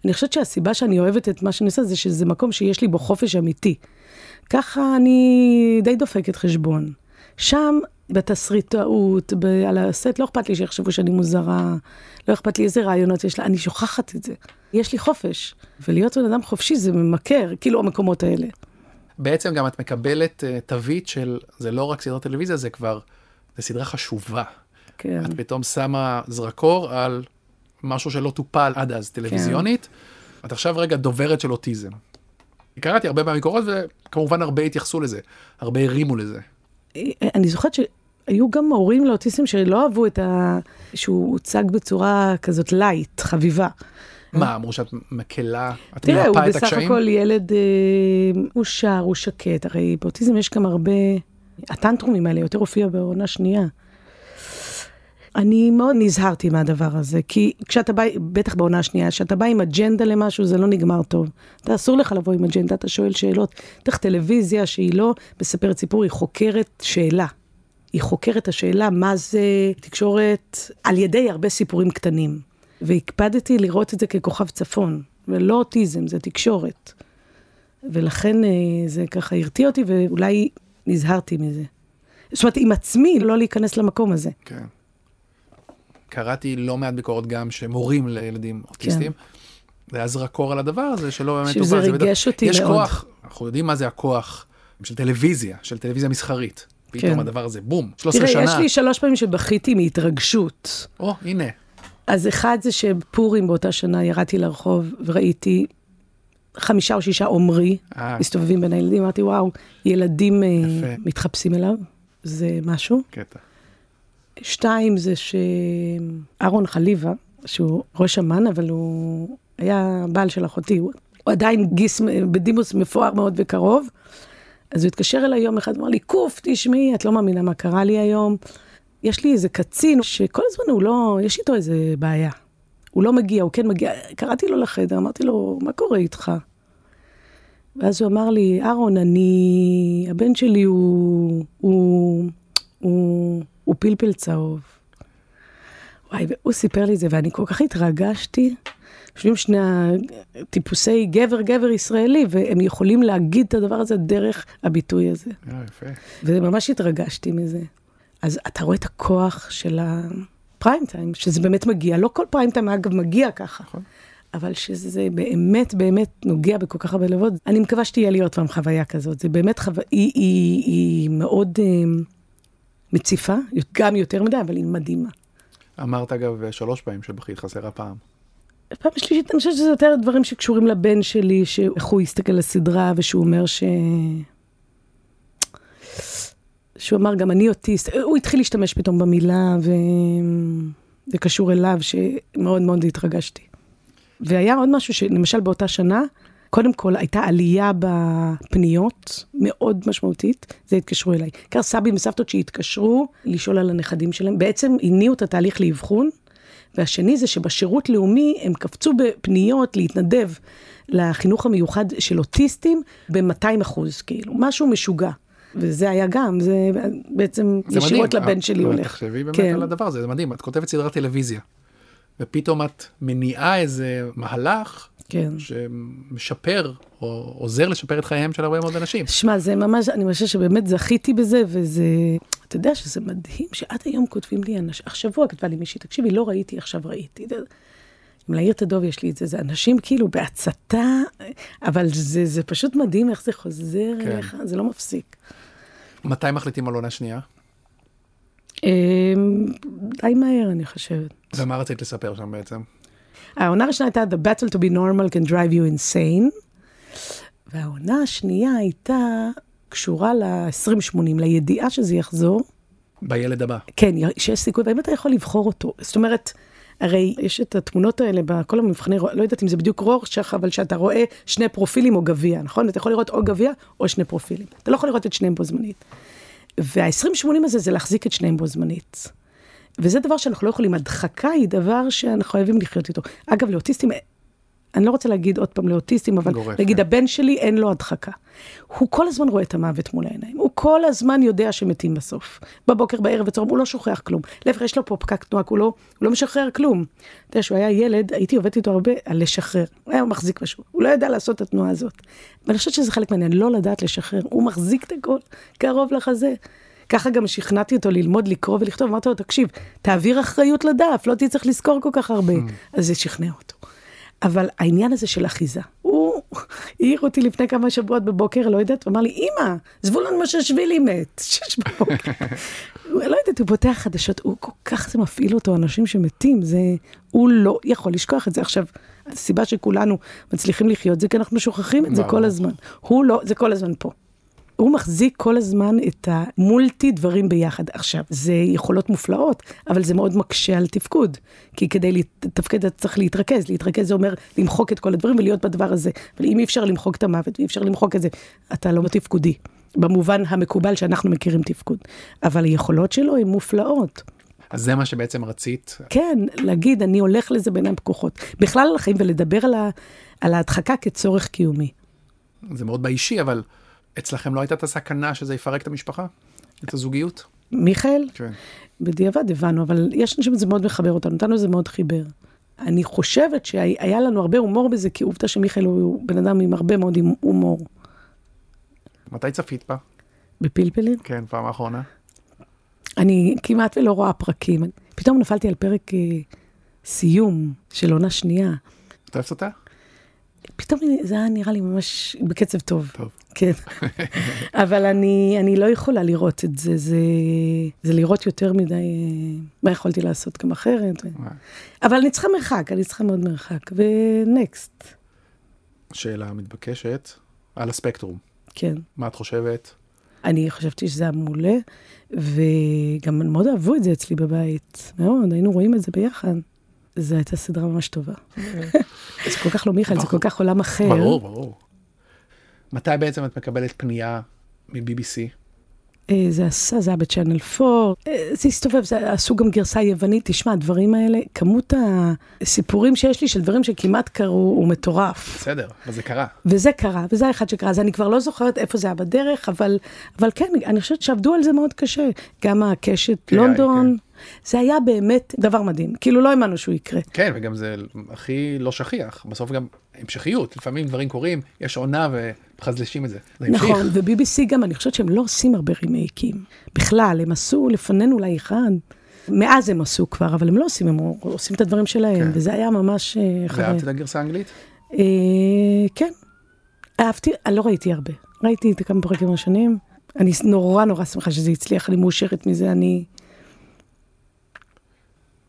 אני חושבת שהסיבה שאני אוהבת את מה שאני עושה זה שזה מקום שיש לי בו חופש אמיתי. ככה אני די דופקת חשבון. שם, בתסריטאות, ב- על הסט, לא אכפת לי שיחשבו שאני מוזרה, לא אכפת לי איזה רעיונות יש לה, אני שוכחת את זה. יש לי חופש, ולהיות בן אדם חופשי זה ממכר, כאילו המקומות האלה. בעצם גם את מקבלת uh, תווית של, זה לא רק סדרת טלוויזיה, זה כבר, זה סדרה חשובה. כן, את פתאום שמה זרקור על משהו שלא טופל עד אז, טלוויזיונית. את עכשיו רגע דוברת של אוטיזם. קראתי הרבה מהביקורות וכמובן הרבה התייחסו לזה, הרבה הרימו לזה. אני זוכרת שהיו גם הורים לאוטיסטים שלא אהבו את ה... שהוא הוצג בצורה כזאת light, חביבה. מה, אמרו שאת מקלה, את תראה, הוא מרפאה את בסך הקשיים? הכל ילד, אה, הוא שר, הוא שקט, הרי באוטיזם יש גם הרבה... הטנטרומים האלה יותר הופיע בעונה שנייה. אני מאוד נזהרתי מהדבר הזה, כי כשאתה בא, בטח בעונה השנייה, כשאתה בא עם אג'נדה למשהו, זה לא נגמר טוב. אתה אסור לך לבוא עם אג'נדה, אתה שואל שאלות. בטח טלוויזיה שהיא לא מספרת סיפור, היא חוקרת שאלה. היא חוקרת השאלה מה זה תקשורת על ידי הרבה סיפורים קטנים. והקפדתי לראות את זה ככוכב צפון, ולא אוטיזם, זה תקשורת. ולכן אה, זה ככה הרתיע אותי, ואולי נזהרתי מזה. זאת אומרת, עם עצמי, לא להיכנס למקום הזה. כן. קראתי לא מעט ביקורות גם שמורים לילדים אוטיסטים. זה היה זרקור על הדבר הזה שלא באמת כן. שזה ריגש אותי יש מאוד. כוח, אנחנו יודעים מה זה הכוח של טלוויזיה, של טלוויזיה מסחרית. פתאום כן. הדבר הזה, בום, 13 תראה, שנה. יש לי שלוש פעמים שבכיתי מהתרגשות. או, הנה. אז אחד זה שפורים באותה שנה ירדתי לרחוב וראיתי חמישה או שישה עומרי אה, מסתובבים בין הילדים, אמרתי, וואו, ילדים אה, יפה. מתחפשים אליו, זה משהו. קטע. שתיים זה שאהרון חליבה, שהוא ראש אמ"ן, אבל הוא היה בעל של אחותי, הוא, הוא עדיין גיס בדימוס מפואר מאוד וקרוב. אז הוא התקשר אליי יום אחד, אמר לי, קוף, תשמעי, את לא מאמינה מה קרה לי היום. יש לי איזה קצין שכל הזמן הוא לא, יש איתו איזה בעיה. הוא לא מגיע, הוא כן מגיע. קראתי לו לחדר, אמרתי לו, מה קורה איתך? ואז הוא אמר לי, אהרון, אני... הבן שלי הוא... הוא... הוא... הוא פלפל צהוב. וואי, והוא סיפר לי את זה, ואני כל כך התרגשתי. יושבים שני הטיפוסי גבר-גבר ישראלי, והם יכולים להגיד את הדבר הזה דרך הביטוי הזה. אה, יפה. וממש התרגשתי מזה. אז אתה רואה את הכוח של הפריים טיים, שזה באמת מגיע. לא כל פריים טיים, אגב, מגיע ככה. נכון. אבל שזה באמת באמת נוגע בכל כך הרבה לבבות. אני מקווה שתהיה לי עוד פעם חוויה כזאת. זה באמת חוויה, היא, היא, היא מאוד אה, מציפה, גם יותר מדי, אבל היא מדהימה. אמרת אגב שלוש פעמים שבכית חסרה פעם. פעם שלישית, אני חושבת שזה יותר דברים שקשורים לבן שלי, שאיך הוא הסתכל על הסדרה, ושהוא אומר ש... שהוא אמר, גם אני אוטיסט, הוא התחיל להשתמש פתאום במילה, וזה קשור אליו, שמאוד מאוד התרגשתי. והיה עוד משהו שלמשל באותה שנה, קודם כל הייתה עלייה בפניות מאוד משמעותית, זה התקשרו אליי. בעיקר סבים וסבתות שהתקשרו לשאול על הנכדים שלהם, בעצם הניעו את התהליך לאבחון, והשני זה שבשירות לאומי הם קפצו בפניות להתנדב לחינוך המיוחד של אוטיסטים ב-200 אחוז, כאילו, משהו משוגע. וזה היה גם, זה בעצם זה מדהים. ישירות לבן אה, שלי הולך. תחשבי באמת כן. על הדבר הזה, זה מדהים. את כותבת סדרת טלוויזיה, ופתאום את מניעה איזה מהלך כן. שמשפר, או עוזר לשפר את חייהם של הרבה מאוד אנשים. שמע, זה ממש, אני חושבת שבאמת זכיתי בזה, וזה, אתה יודע שזה מדהים שעד היום כותבים לי אנשים, השבוע כתבה לי מישהי, תקשיבי, לא ראיתי, עכשיו ראיתי. עם להעיר את הדוב יש לי את זה, זה אנשים כאילו בהצתה, אבל זה, זה פשוט מדהים איך זה חוזר כן. אליך, זה לא מפסיק. מתי מחליטים על עונה שנייה? אמ, די מהר, אני חושבת. ומה רצית לספר שם בעצם? העונה הראשונה הייתה The battle to be normal can drive you insane, והעונה השנייה הייתה קשורה ל-2080, לידיעה שזה יחזור. בילד הבא. כן, שיש סיכוי, והאם אתה יכול לבחור אותו? זאת אומרת, הרי יש את התמונות האלה בכל המבחני, לא יודעת אם זה בדיוק רורשך, אבל שאתה רואה שני פרופילים או גביע, נכון? אתה יכול לראות או גביע או שני פרופילים. אתה לא יכול לראות את שניהם בו זמנית. וה-20-80 הזה זה להחזיק את שניהם בו זמנית. וזה דבר שאנחנו לא יכולים, הדחקה היא דבר שאנחנו חייבים לחיות איתו. אגב, לאוטיסטים, אני לא רוצה להגיד עוד פעם לאוטיסטים, אבל גורף, נגיד כן. הבן שלי אין לו הדחקה. הוא כל הזמן רואה את המוות מול העיניים, הוא כל הזמן יודע שמתים בסוף. בבוקר, בערב, בצהריים, הוא לא שוכח כלום. להפך, יש לו פה פקק תנועה, הוא לא, הוא לא משחרר כלום. אתה יודע, כשהוא היה ילד, הייתי עובדת איתו הרבה על לשחרר. הוא היה מחזיק משהו, הוא לא ידע לעשות את התנועה הזאת. ואני חושבת שזה חלק מעניין, לא לדעת לשחרר. הוא מחזיק את הכל קרוב לחזה. ככה גם שכנעתי אותו ללמוד לקרוא ולכתוב, אמרתי לו, תקשיב, תעביר אחריות לדף, לא תצטרך לזכור כל כך הרבה. אז זה שכנע אותו. אבל העניין הזה של אחיזה, הוא העיר אותי לפני כמה שבועות בבוקר, לא יודעת, הוא אמר לי, אמא, זבולון מוששווילי מת, שש בבוקר. לא יודעת, הוא פותח חדשות, הוא כל כך זה מפעיל אותו, אנשים שמתים, זה, הוא לא יכול לשכוח את זה. עכשיו, הסיבה שכולנו מצליחים לחיות זה כי אנחנו שוכחים את זה. כל הזמן. הוא לא, זה כל הזמן פה. הוא מחזיק כל הזמן את המולטי דברים ביחד. עכשיו, זה יכולות מופלאות, אבל זה מאוד מקשה על תפקוד. כי כדי לתפקד אתה צריך להתרכז. להתרכז זה אומר למחוק את כל הדברים ולהיות בדבר הזה. אבל אם אי אפשר למחוק את המוות ואי אפשר למחוק את זה, אתה לא תפקודי. במובן המקובל שאנחנו מכירים תפקוד. אבל היכולות שלו הן מופלאות. אז זה מה שבעצם רצית. כן, להגיד, אני הולך לזה בעיניים פקוחות. בכלל על החיים ולדבר על, ה, על ההדחקה כצורך קיומי. זה מאוד באישי, אבל אצלכם לא הייתה את הסכנה שזה יפרק את המשפחה? את הזוגיות? מיכאל, כן. בדיעבד הבנו, אבל יש אנשים שזה מאוד מחבר אותנו, אותנו זה מאוד חיבר. אני חושבת שהיה לנו הרבה הומור בזה, כי עובדה שמיכאל הוא בן אדם עם הרבה מאוד הומור. מתי צפית בה? בפלפלים? כן, פעם האחרונה. אני כמעט ולא רואה פרקים. פתאום נפלתי על פרק אה, סיום של עונה שנייה. את אוהבת אותה? פתאום זה היה נראה לי ממש בקצב טוב. טוב. כן. אבל אני, אני לא יכולה לראות את זה, זה, זה לראות יותר מדי, אה, מה יכולתי לעשות גם אחרת. אבל אני צריכה מרחק, אני צריכה מאוד מרחק. ונקסט, שאלה מתבקשת על הספקטרום. כן. מה את חושבת? אני חשבתי שזה היה מעולה, וגם מאוד אהבו את זה אצלי בבית, מאוד, היינו רואים את זה ביחד. זו הייתה סדרה ממש טובה. זה כל כך לא מיכאל, זה כל כך עולם אחר. ברור, ברור. מתי בעצם את מקבלת פנייה מ-BBC? אה, זה עשה, זה היה בצ'אנל 4, אה, זה הסתובב, זה עשו גם גרסה יוונית, תשמע, הדברים האלה, כמות הסיפורים שיש לי של דברים שכמעט קרו, הוא מטורף. בסדר, אבל זה קרה. וזה קרה, וזה האחד שקרה, אז אני כבר לא זוכרת איפה זה היה בדרך, אבל, אבל כן, אני חושבת שעבדו על זה מאוד קשה. גם הקשת כן, לונדון, זה היה באמת דבר מדהים, כאילו לא האמנו שהוא יקרה. כן, וגם זה הכי לא שכיח. בסוף גם המשכיות, לפעמים דברים קורים, יש עונה ומחזלשים את זה. זה. נכון, ו-BBC גם, אני חושבת שהם לא עושים הרבה רימייקים. בכלל, הם עשו לפנינו אולי אחד. מאז הם עשו כבר, אבל הם לא עושים, הם עושים את הדברים שלהם, כן. וזה היה ממש אה, חוויה. ואהבת את הגרסה האנגלית? אה, כן, אהבתי, אני לא ראיתי הרבה. ראיתי את כמה פרקים ראשונים. אני נורא נורא שמחה שזה הצליח, אני מאושרת מזה, אני...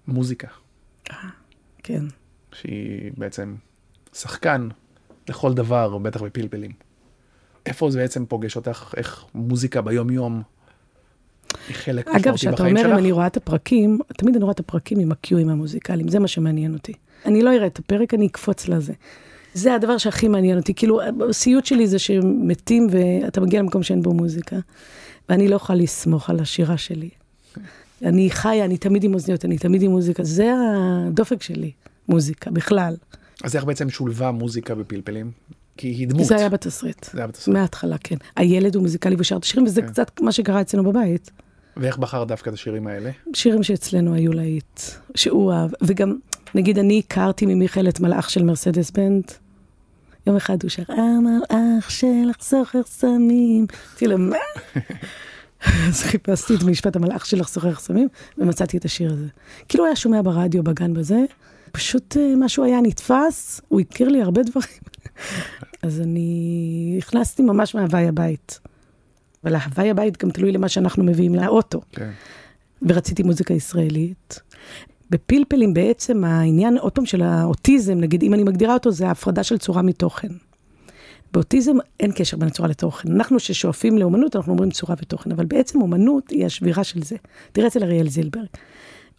מוזיקה, כן. שהיא בעצם שחקן לכל דבר, בטח בפלפלים. איפה זה בעצם פוגש אותך, איך מוזיקה ביום-יום היא חלק אגב, משמעותי כשאתה בחיים אומר, אם שלך? אני רואה את הפרקים, תמיד אני רואה את הפרקים עם הקיואים המוזיקליים, זה מה שמעניין אותי. אני לא אראה את הפרק, אני אקפוץ לזה. זה הדבר שהכי מעניין אותי. כאילו, הסיוט שלי זה שמתים ואתה מגיע למקום שאין בו מוזיקה, ואני לא יכולה לסמוך על השירה שלי. אני חיה, אני תמיד עם אוזניות, אני תמיד עם מוזיקה, זה הדופק שלי, מוזיקה, בכלל. אז איך בעצם שולבה מוזיקה בפלפלים? כי היא דמות. זה היה בתסריט. זה היה בתסריט. מההתחלה, כן. הילד הוא מוזיקלי ושר את השירים, וזה כן. קצת מה שקרה אצלנו בבית. ואיך בחר דווקא את השירים האלה? שירים שאצלנו היו להיט, שהוא אהב, וגם, נגיד, אני הכרתי ממיכאל את מלאך של מרסדס בנד. יום אחד הוא שר, המלאך שלך סוחר סמים. אמרתי לו, מה? אז חיפשתי את משפט המלאך שלך סוחר סמים, ומצאתי את השיר הזה. כאילו היה שומע ברדיו, בגן בזה, פשוט אה, משהו היה נתפס, הוא הכיר לי הרבה דברים. אז אני הכנסתי ממש מהוואי הבית. אבל ההוואי הבית גם תלוי למה שאנחנו מביאים לאוטו. כן. ורציתי מוזיקה ישראלית. בפלפלים בעצם העניין, עוד פעם, של האוטיזם, נגיד, אם אני מגדירה אותו, זה ההפרדה של צורה מתוכן. באוטיזם אין קשר בין צורה לתוכן. אנחנו ששואפים לאומנות, אנחנו אומרים צורה ותוכן, אבל בעצם אומנות היא השבירה של זה. תראה אצל אריאל זילברג.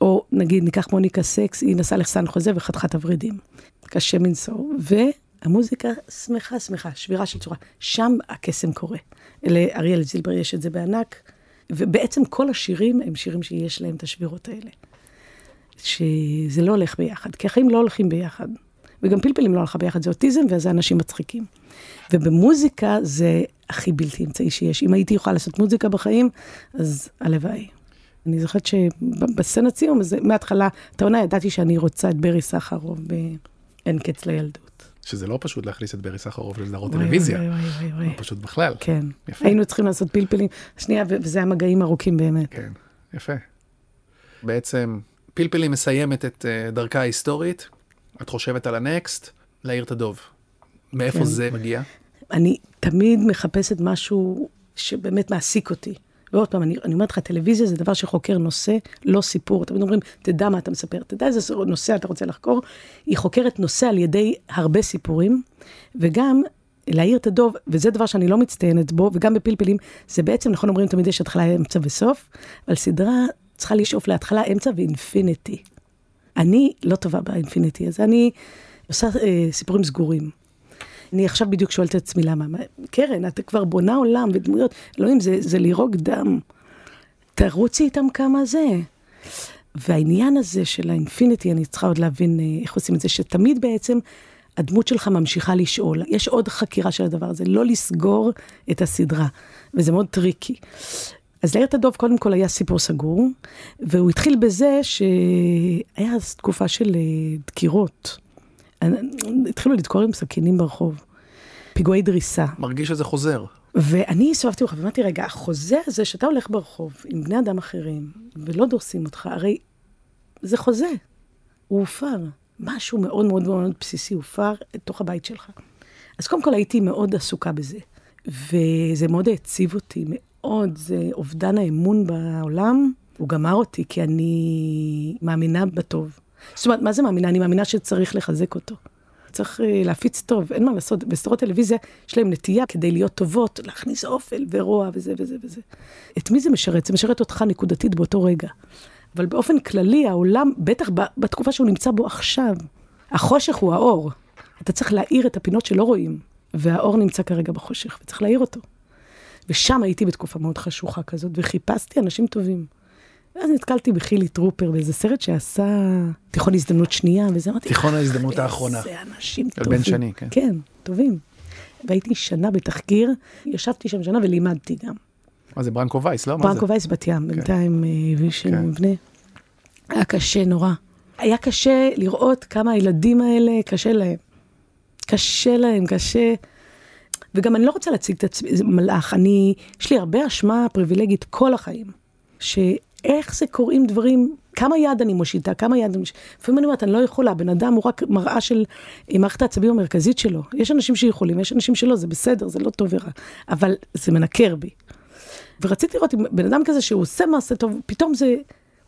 או נגיד, ניקח מוניקה סקס, היא נסעה לחסן חוזה וחתיכת הוורידים. קשה מנשוא. והמוזיקה שמחה, שמחה, שבירה של צורה. שם הקסם קורה. לאריאל זילבר יש את זה בענק. ובעצם כל השירים הם שירים שיש להם את השבירות האלה. שזה לא הולך ביחד, כי החיים לא הולכים ביחד. וגם פלפלים לא הולכה ביחד, זה אוטיזם וזה אנשים מצחיקים. ובמוזיקה זה הכי בלתי אמצעי שיש. אם הייתי יכולה לעשות מוזיקה בחיים, אז הלוואי. אני זוכרת שבסצנת סיום, אז מההתחלה, את העונה ידעתי שאני רוצה את ברי סחרוב ב"אין קץ לילדות". שזה לא פשוט להכניס את ברי סחרוף לסדרות טלוויזיה. וואי, וואי, וואי, לא וואי. פשוט בכלל. כן. יפה. היינו צריכים לעשות פלפלים. שנייה, וזה היה מגעים ארוכים באמת. כן, יפה. בעצם פלפלי מסיימת את אה, דרכה ההיסטורית, את חושבת על הנקסט, להעיר את הדוב. מאיפה כן. זה מגיע? אני תמיד מחפשת משהו שבאמת מעסיק אותי. ועוד פעם, אני, אני אומרת לך, טלוויזיה זה דבר שחוקר נושא, לא סיפור. תמיד אומרים, תדע מה אתה מספר, תדע איזה נושא אתה רוצה לחקור. היא חוקרת נושא על ידי הרבה סיפורים, וגם להעיר את הדוב, וזה דבר שאני לא מצטיינת בו, וגם בפלפלים, זה בעצם, נכון אומרים תמיד יש התחלה, אמצע וסוף, אבל סדרה צריכה לשאוף להתחלה, אמצע ואינפיניטי. אני לא טובה באינפיניטי הזה, אני עושה אה, סיפורים סגורים. אני עכשיו בדיוק שואלת את עצמי למה. מה, קרן, את כבר בונה עולם ודמויות, אלוהים, זה, זה לירוק דם. תרוצי איתם כמה זה. והעניין הזה של ה-infinity, אני צריכה עוד להבין אה, איך עושים את זה, שתמיד בעצם הדמות שלך ממשיכה לשאול. יש עוד חקירה של הדבר הזה, לא לסגור את הסדרה, וזה מאוד tricky. אז להעיר את הדב קודם כל היה סיפור סגור, והוא התחיל בזה שהיה אז תקופה של אה, דקירות. התחילו לדקור עם סכינים ברחוב. פיגועי דריסה. מרגיש שזה חוזר. ואני הסתובבתי לך ואמרתי, רגע, החוזה הזה שאתה הולך ברחוב עם בני אדם אחרים, ולא דורסים אותך, הרי זה חוזה, הוא הופר. משהו מאוד מאוד מאוד בסיסי הופר לתוך הבית שלך. אז קודם כל הייתי מאוד עסוקה בזה, וזה מאוד העציב אותי, מאוד, זה אובדן האמון בעולם. הוא גמר אותי, כי אני מאמינה בטוב. זאת אומרת, מה זה מאמינה? אני מאמינה שצריך לחזק אותו. צריך אה, להפיץ טוב, אין מה לעשות. בסדרות טלוויזיה יש להם נטייה כדי להיות טובות, להכניס אופל ורוע וזה וזה וזה. את מי זה משרת? זה משרת אותך נקודתית באותו רגע. אבל באופן כללי, העולם, בטח בתקופה שהוא נמצא בו עכשיו, החושך הוא האור. אתה צריך להאיר את הפינות שלא רואים, והאור נמצא כרגע בחושך, וצריך להאיר אותו. ושם הייתי בתקופה מאוד חשוכה כזאת, וחיפשתי אנשים טובים. ואז נתקלתי בחילי טרופר באיזה סרט שעשה תיכון הזדמנות שנייה, וזה אמרתי, תיכון ההזדמנות האחרונה. איזה אנשים טובים. בן שני, כן. כן, טובים. והייתי שנה בתחקיר, ישבתי שם שנה ולימדתי גם. מה זה ברנקו וייס, לא? ברנקו וייס בת ים, בינתיים הביא שם כן. מבנה. היה קשה נורא. היה קשה לראות כמה הילדים האלה, קשה להם. קשה להם, קשה. וגם אני לא רוצה להציג את עצמי, זה מלאך, אני, יש לי הרבה אשמה פריבילגית כל החיים. שאיך זה קורים דברים, כמה יד אני מושיטה, כמה יד אני מושיטה. לפעמים אני אומרת, אני לא יכולה, בן אדם הוא רק מראה של אה, מערכת העצבים המרכזית שלו. יש אנשים שיכולים, יש אנשים שלא, זה בסדר, זה לא טוב ורע. אבל זה מנקר בי. ורציתי לראות אם בן אדם כזה שהוא עושה מעשה טוב, פתאום זה,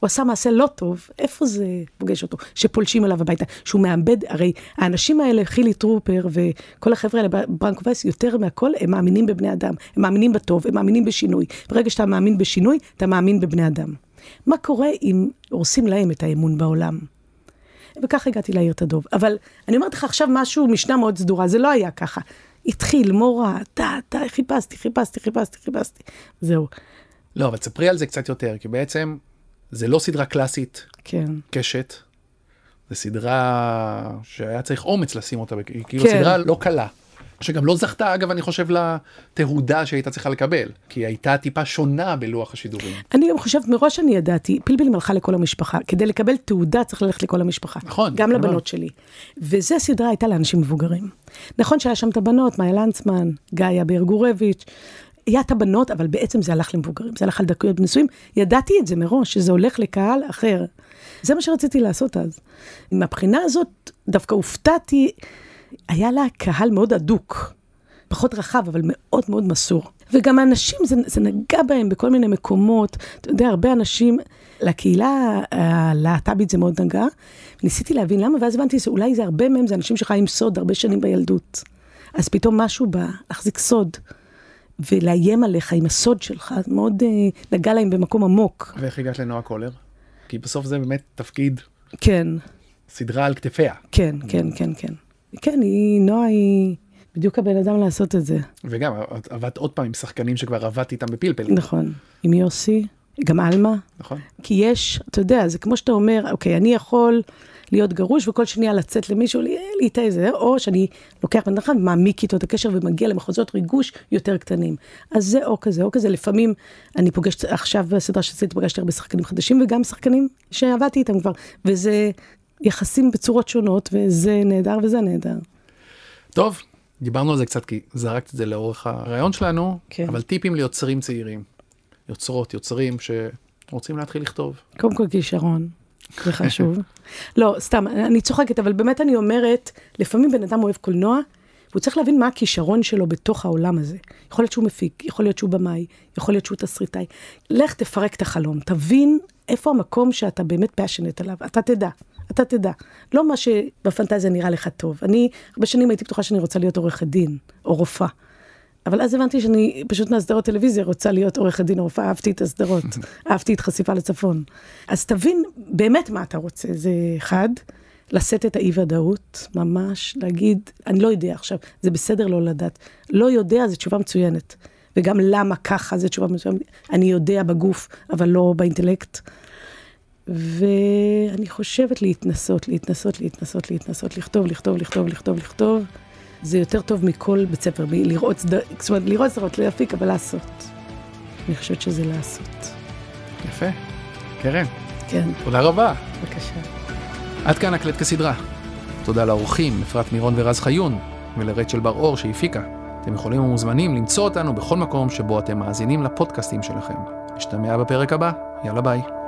הוא עשה מעשה לא טוב, איפה זה פוגש אותו? שפולשים אליו הביתה, שהוא מאבד, הרי האנשים האלה, חילי טרופר וכל החבר'ה האלה, ברנקו וייס, יותר מהכל, הם מאמינים בבני אדם, הם מאמינים בטוב, הם מאמינים בשינוי. ברגע שאתה מאמין בשינוי, אתה מאמין בבני אדם. מה קורה אם הורסים להם את האמון בעולם? וככה הגעתי לעיר את הדוב. אבל אני אומרת לך עכשיו משהו, משנה מאוד סדורה, זה לא היה ככה. התחיל, מורה, טה, טה, חיפשתי, חיפשתי, חיפשתי, חיפשתי. זהו, לא, אבל תספרי על זה קצת יותר, כי בעצם זה לא סדרה קלאסית, כן. קשת. זו סדרה שהיה צריך אומץ לשים אותה, היא כאילו כן. סדרה לא קלה. שגם לא זכתה אגב אני חושב לתהודה שהייתה צריכה לקבל כי הייתה טיפה שונה בלוח השידורים. אני גם חושבת מראש אני ידעתי פלפלים הלכה לכל המשפחה כדי לקבל תעודה צריך ללכת לכל המשפחה נכון, גם נכון. לבנות שלי וזה סדרה הייתה לאנשים מבוגרים נכון שהיה שם את הבנות מאיה לנצמן גיא באר גורביץ'. היה את הבנות אבל בעצם זה הלך למבוגרים זה הלך על דקויות נישואים ידעתי את זה מראש שזה הולך לקהל אחר. זה מה שרציתי לעשות אז. מהבחינה הזאת דווקא הופתעתי היה לה קהל מאוד הדוק, פחות רחב, אבל מאוד מאוד מסור. וגם האנשים, זה, זה נגע בהם בכל מיני מקומות. אתה יודע, הרבה אנשים, לקהילה הלהט"בית זה מאוד נגע. ניסיתי להבין למה, ואז הבנתי שאולי זה הרבה מהם, זה אנשים שחיים סוד הרבה שנים בילדות. אז פתאום משהו בא, להחזיק סוד, ולאיים עליך עם הסוד שלך, מאוד אה, נגע להם במקום עמוק. ואיך הגעת לנועה קולר? כי בסוף זה באמת תפקיד כן, סדרה על כתפיה כן, כן, כן, כן. כן, היא, נועה היא בדיוק הבן אדם לעשות את זה. וגם עבדת עוד פעם עם שחקנים שכבר עבדת איתם בפלפל נכון. עם יוסי, גם עלמה. נכון כי יש, אתה יודע, זה כמו שאתה אומר, אוקיי, אני יכול להיות גרוש וכל שנייה לצאת למישהו, זה, או שאני לוקח בן אדם ומעמיק איתו את הקשר ומגיע למחוזות ריגוש יותר קטנים. אז זה או כזה או כזה, לפעמים אני פוגשת, עכשיו בסדרה שעשיתי פגשתי הרבה שחקנים חדשים וגם שחקנים שעבדתי איתם כבר, וזה יחסים בצורות שונות, וזה נהדר וזה נהדר. טוב דיברנו על זה קצת כי זרקת את זה לאורך הרעיון שלנו כן. אבל טיפים ליוצרים צעירים יוצרות יוצרים שרוצים להתחיל לכתוב קודם כל כישרון, זה חשוב. לא, סתם, אני צוחקת, אבל באמת אני אומרת, לפעמים בן אדם אוהב קולנוע, והוא צריך להבין מה הכישרון שלו בתוך העולם הזה. יכול להיות שהוא מפיק, יכול להיות שהוא במאי, יכול להיות שהוא תסריטאי. לך תפרק את החלום, תבין איפה המקום שאתה באמת פאשנט עליו, אתה תדע, אתה תדע. לא מה שבפנטזיה נראה לך טוב. אני, הרבה שנים הייתי בטוחה שאני רוצה להיות עורכת דין, או רופאה. אבל אז הבנתי שאני פשוט מהסדרות טלוויזיה רוצה להיות עורכת דין רופאה, אהבתי את הסדרות, אהבתי את חשיפה לצפון. אז תבין באמת מה אתה רוצה, זה אחד, לשאת את האי ודאות, ממש, להגיד, אני לא יודע עכשיו, זה בסדר לא לדעת. לא יודע, זו תשובה מצוינת. וגם למה ככה, זו תשובה מצוינת. אני יודע בגוף, אבל לא באינטלקט. ואני חושבת להתנסות, להתנסות, להתנסות, להתנסות, לכתוב, לכתוב, לכתוב, לכתוב, לכתוב. זה יותר טוב מכל בית ספר, לראות סדרות, זאת אומרת, לראות סדרות, להפיק, אבל לעשות. אני חושבת שזה לעשות. יפה קרן כן, תודה רבה בבקשה. עד כאן הקלט כסדרה. תודה לאורחים אפרת מירון ורז חיון ולרייצ'ל בר אור שהפיקה. אתם יכולים ומוזמנים למצוא אותנו בכל מקום שבו אתם מאזינים לפודקאסטים שלכם. נשתמע בפרק הבא, יאללה ביי.